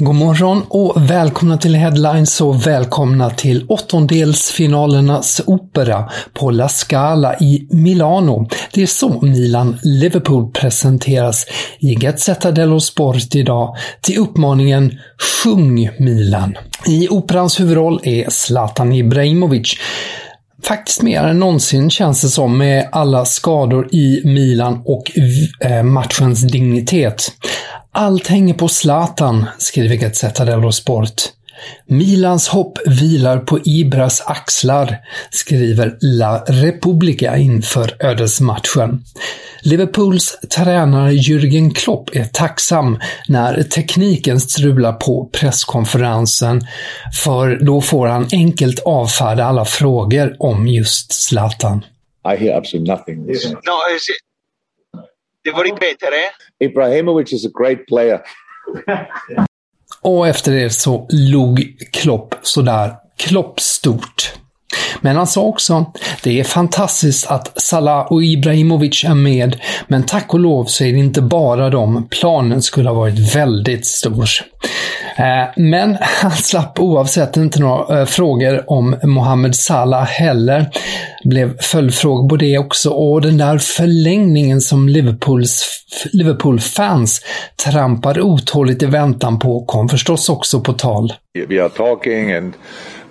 God morgon och välkomna till Headlines och välkomna till åttondelsfinalernas opera på La Scala i Milano. Det är så Milan-Liverpool presenteras i Gazzetta dello Sport idag till uppmaningen “Sjung Milan”. I operans huvudroll är Zlatan Ibrahimovic. Faktiskt mer än någonsin känns det som med alla skador i Milan och eh, matchens dignitet. Allt hänger på Zlatan, skriver Gazzetta dello Sport. Milans hopp vilar på Ibras axlar, skriver La Repubblica inför ödesmatchen. Liverpools tränare Jürgen Klopp är tacksam när tekniken strular på presskonferensen, för då får han enkelt avfärda alla frågor om just Zlatan. I hear absolutely nothing. No, is it? Devo ripetere? Ibrahimovic is a great player. Och efter det så log Klopp sådär Klopp-stort. Men han sa också, det är fantastiskt att Salah och Ibrahimovic är med, men tack och lov så är det inte bara dem. Planen skulle ha varit väldigt stor. Eh, men han slapp oavsett inte några eh, frågor om Mohamed Salah heller. Det blev följdfrågor på det också och den där förlängningen som Liverpools, Liverpool-fans trampade otåligt i väntan på kom förstås också på tal. We are talking and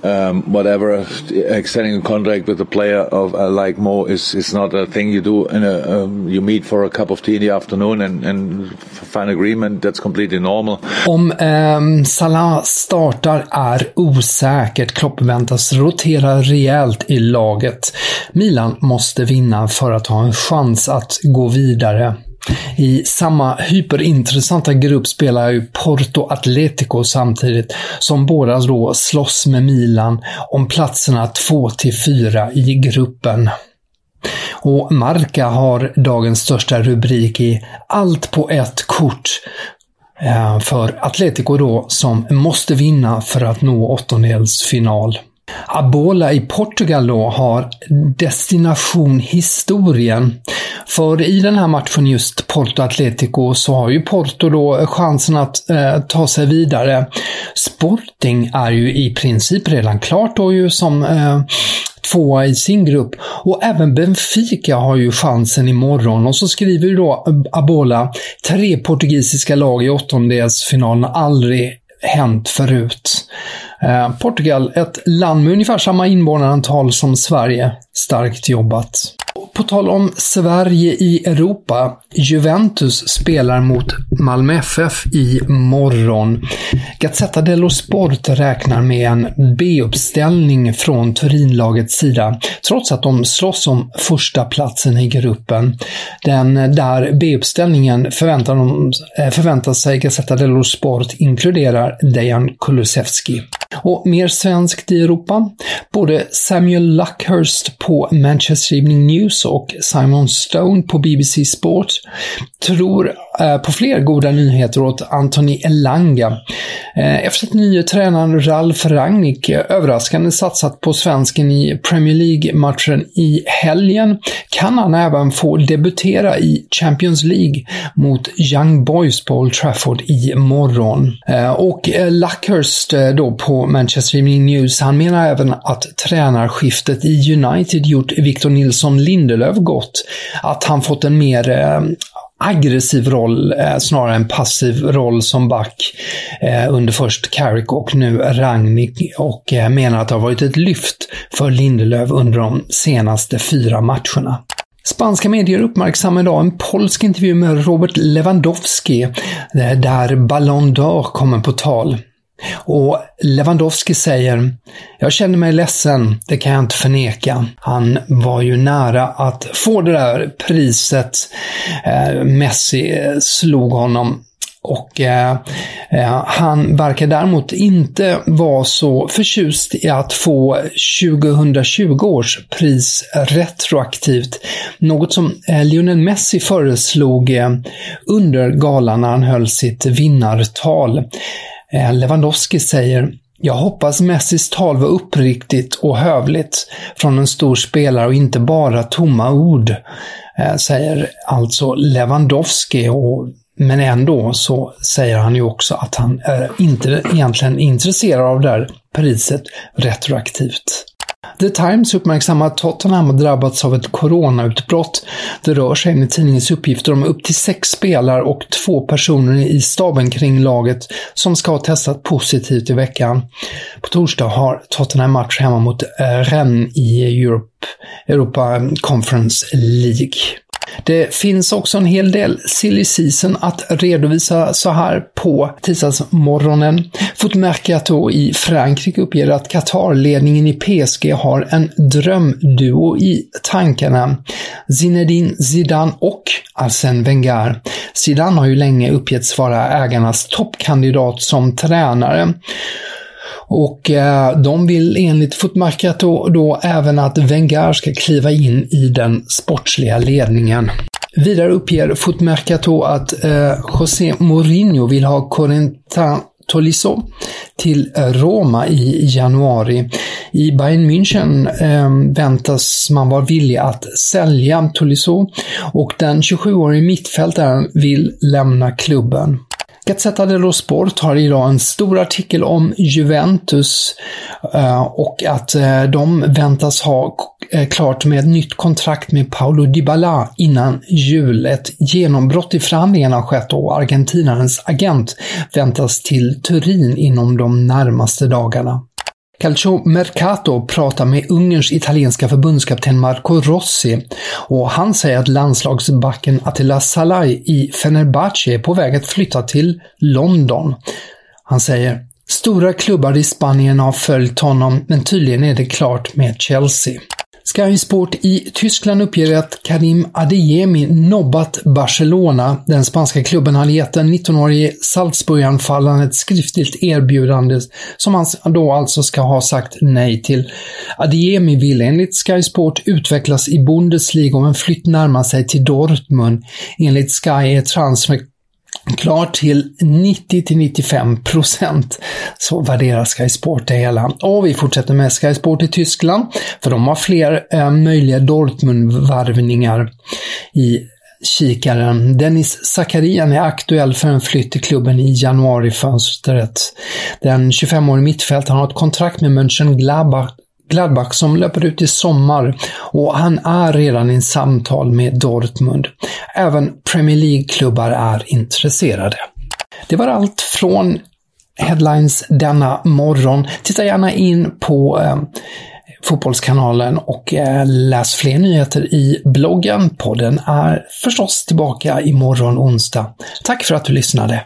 um, whatever extending a contract with a player of uh, like Mo is is not a thing you do in a um, you meet for a cup of tea in the afternoon and and find agreement that's completely normal. Om um, Salah startar är osäkert. Klopp väntas rotera rejält i laget. Milan måste vinna för att ha en chans att gå vidare. I samma hyperintressanta grupp spelar ju Porto Atletico samtidigt, som båda då slåss med Milan om platserna 2 till 4 i gruppen. Och Marca har dagens största rubrik i “Allt på ett kort” eh, för Atletico då, som måste vinna för att nå åttondelsfinal. Abola i Portugal då har destination historien. För i den här matchen just Porto Atletico så har ju Porto då chansen att eh, ta sig vidare. Sporting är ju i princip redan klart då ju som eh, tvåa i sin grupp och även Benfica har ju chansen imorgon och så skriver ju då Abola tre portugisiska lag i åttondelsfinalen aldrig hänt förut. Eh, Portugal, ett land med ungefär samma invånarantal som Sverige. Starkt jobbat. På tal om Sverige i Europa. Juventus spelar mot Malmö FF i morgon. Gazzetta dello Sport räknar med en B-uppställning från Turinlagets sida, trots att de slåss om första platsen i gruppen. Den där B-uppställningen förväntar, de, eh, förväntar sig Gazzetta dello Sport inkluderar Dejan Kulusevski. Och mer svenskt i Europa. Både Samuel Luckhurst på Manchester Evening News och Simon Stone på BBC Sport tror Eh, på fler goda nyheter åt Anthony Elanga. Eh, efter att nye tränaren Ralf Rangnick eh, överraskande satsat på svensken i Premier League-matchen i helgen kan han även få debutera i Champions League mot Young Boys på Old Trafford i morgon. Och Luckhurst då på Manchester Evening News, han menar även att tränarskiftet i United gjort Victor Nilsson Lindelöf gott. Att han fått en mer aggressiv roll eh, snarare än passiv roll som back eh, under först Carrick och nu Rangnick och eh, menar att det har varit ett lyft för Lindelöf under de senaste fyra matcherna. Spanska medier uppmärksammar idag en polsk intervju med Robert Lewandowski eh, där Ballon d'Or kommer på tal. Och Lewandowski säger “Jag känner mig ledsen, det kan jag inte förneka. Han var ju nära att få det där priset. Eh, Messi eh, slog honom och eh, eh, han verkar däremot inte vara så förtjust i att få 2020 års pris retroaktivt. Något som eh, Lionel Messi föreslog eh, under galan när han höll sitt vinnartal. Eh, Lewandowski säger jag hoppas Messis tal var uppriktigt och hövligt från en stor spelare och inte bara tomma ord, eh, säger alltså Lewandowski. Och, men ändå så säger han ju också att han är inte egentligen intresserad av det här priset retroaktivt. The Times uppmärksammar att Tottenham har drabbats av ett coronautbrott. Det rör sig enligt tidningens uppgifter om upp till sex spelare och två personer i staben kring laget som ska ha testat positivt i veckan. På torsdag har Tottenham match hemma mot eh, Rennes i Europe, Europa Conference League. Det finns också en hel del silly season att redovisa så här på tisdagsmorgonen. Footmercato i Frankrike uppger att Qatar-ledningen i PSG har en drömduo i tankarna. Zinedine Zidane och Arsène Wenger. Zidane har ju länge uppgetts vara ägarnas toppkandidat som tränare. Och eh, de vill enligt Footmarkato då även att Wenger ska kliva in i den sportsliga ledningen. Vidare uppger Footmercato att eh, José Mourinho vill ha Corentin Tolisso till eh, Roma i januari. I Bayern München eh, väntas man vara villig att sälja Tolisso och den 27-årige mittfältaren vill lämna klubben. Gazzetta dello Sport har idag en stor artikel om Juventus eh, och att eh, de väntas ha eh, klart med ett nytt kontrakt med Paolo Dybala innan jul. Ett genombrott i förhandlingarna har skett och argentinarens agent väntas till Turin inom de närmaste dagarna. Calcio Mercato pratar med Ungerns italienska förbundskapten Marco Rossi och han säger att landslagsbacken Attila Salai i Fenerbahce är på väg att flytta till London. Han säger Stora klubbar i Spanien har följt honom, men tydligen är det klart med Chelsea. Sky Sport i Tyskland uppger att Karim Adeyemi nobbat Barcelona. Den spanska klubben hade gett den 19-årige Salzburg-anfallaren ett skriftligt erbjudande som han då alltså ska ha sagt nej till. Adeyemi vill enligt Sky Sport utvecklas i Bundesliga om en flytt närmar sig till Dortmund. Enligt Sky är transfer klar till 90-95 procent. Så värderar Sky Sport det hela. Och vi fortsätter med Sky Sport i Tyskland, för de har fler eh, möjliga Dortmund-varvningar i kikaren. Dennis Zakarian är aktuell för en flytt till klubben i januarifönstret. Den 25-årige mittfältaren har ett kontrakt med Mönchengladbach Gladbach som löper ut i sommar och han är redan i samtal med Dortmund. Även Premier League-klubbar är intresserade. Det var allt från Headlines denna morgon. Titta gärna in på eh, Fotbollskanalen och eh, läs fler nyheter i bloggen. Podden är förstås tillbaka imorgon onsdag. Tack för att du lyssnade!